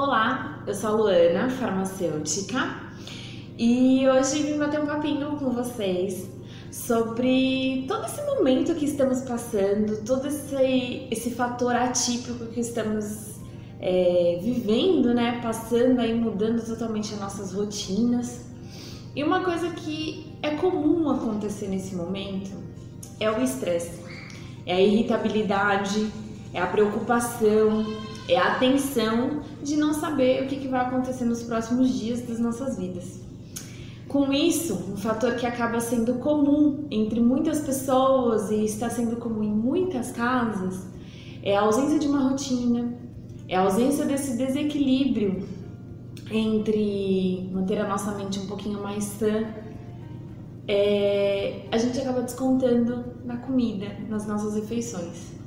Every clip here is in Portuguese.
Olá, eu sou a Luana, farmacêutica, e hoje vim bater um papinho com vocês sobre todo esse momento que estamos passando, todo esse, esse fator atípico que estamos é, vivendo, né? Passando aí, mudando totalmente as nossas rotinas. E uma coisa que é comum acontecer nesse momento é o estresse, é a irritabilidade, é a preocupação, é a tensão de não saber o que, que vai acontecer nos próximos dias das nossas vidas. Com isso, um fator que acaba sendo comum entre muitas pessoas e está sendo comum em muitas casas é a ausência de uma rotina, é a ausência desse desequilíbrio entre manter a nossa mente um pouquinho mais sã. É, a gente acaba descontando na comida, nas nossas refeições.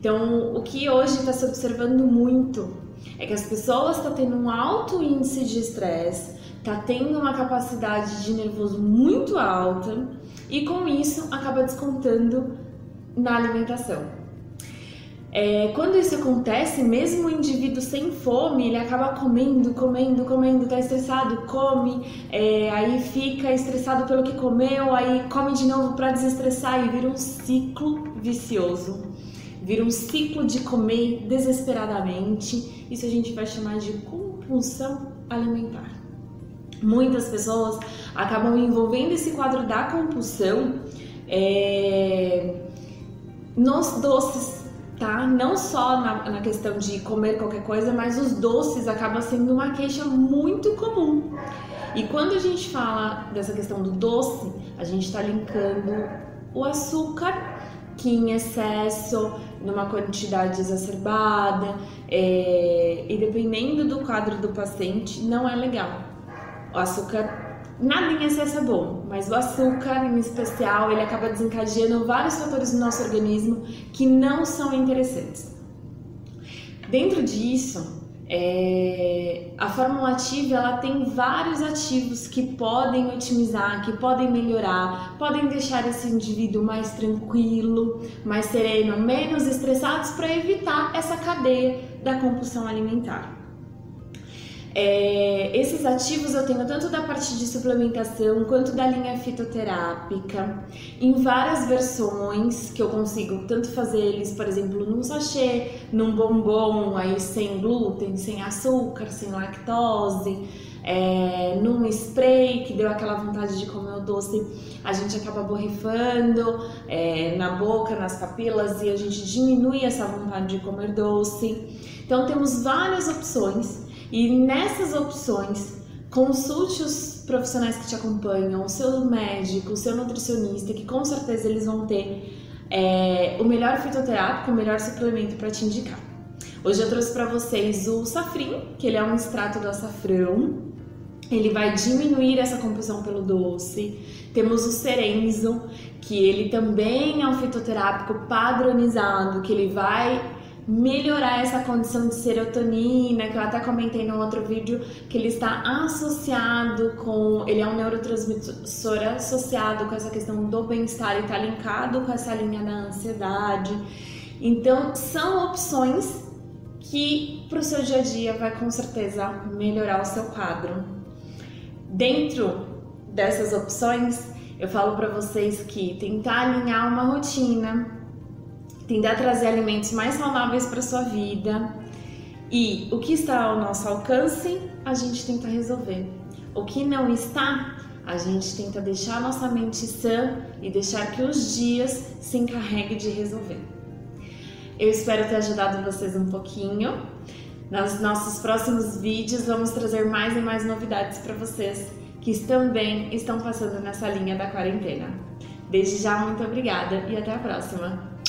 Então, o que hoje está se observando muito é que as pessoas estão tá tendo um alto índice de estresse, está tendo uma capacidade de nervoso muito alta e com isso acaba descontando na alimentação. É, quando isso acontece, mesmo o indivíduo sem fome, ele acaba comendo, comendo, comendo, tá estressado, come, é, aí fica estressado pelo que comeu, aí come de novo para desestressar e vira um ciclo vicioso vira um ciclo de comer desesperadamente. Isso a gente vai chamar de compulsão alimentar. Muitas pessoas acabam envolvendo esse quadro da compulsão é, nos doces, tá? Não só na, na, questão de comer qualquer coisa, mas os doces acabam sendo uma queixa muito comum. E quando a gente fala dessa questão do doce, a gente está linkando o açúcar que em excesso, numa quantidade exacerbada, é, e dependendo do quadro do paciente, não é legal. O açúcar, nada em excesso é bom, mas o açúcar em especial, ele acaba desencadeando vários fatores no nosso organismo que não são interessantes. Dentro disso, é, a fórmula ativa ela tem vários ativos que podem otimizar, que podem melhorar, podem deixar esse indivíduo mais tranquilo, mais sereno, menos estressados para evitar essa cadeia da compulsão alimentar. É, esses ativos eu tenho tanto da parte de suplementação quanto da linha fitoterápica, em várias versões que eu consigo tanto fazer eles, por exemplo, num sachê, num bombom aí sem glúten, sem açúcar, sem lactose, é, num spray que deu aquela vontade de comer o doce, a gente acaba borrifando é, na boca, nas papilas e a gente diminui essa vontade de comer doce. Então temos várias opções e nessas opções, consulte os profissionais que te acompanham, o seu médico, o seu nutricionista, que com certeza eles vão ter é, o melhor fitoterápico, o melhor suplemento para te indicar. Hoje eu trouxe para vocês o safrim, que ele é um extrato do açafrão. Ele vai diminuir essa compulsão pelo doce. Temos o serenzo, que ele também é um fitoterápico padronizado, que ele vai melhorar essa condição de serotonina, que eu até comentei no outro vídeo, que ele está associado com, ele é um neurotransmissor associado com essa questão do bem-estar e está linkado com essa linha da ansiedade. Então, são opções que para o seu dia a dia vai com certeza melhorar o seu quadro. Dentro dessas opções, eu falo para vocês que tentar alinhar uma rotina tentar trazer alimentos mais saudáveis para sua vida. E o que está ao nosso alcance, a gente tenta resolver. O que não está, a gente tenta deixar nossa mente sã e deixar que os dias se encarreguem de resolver. Eu espero ter ajudado vocês um pouquinho. Nos nossos próximos vídeos, vamos trazer mais e mais novidades para vocês que também estão passando nessa linha da quarentena. Desde já, muito obrigada e até a próxima!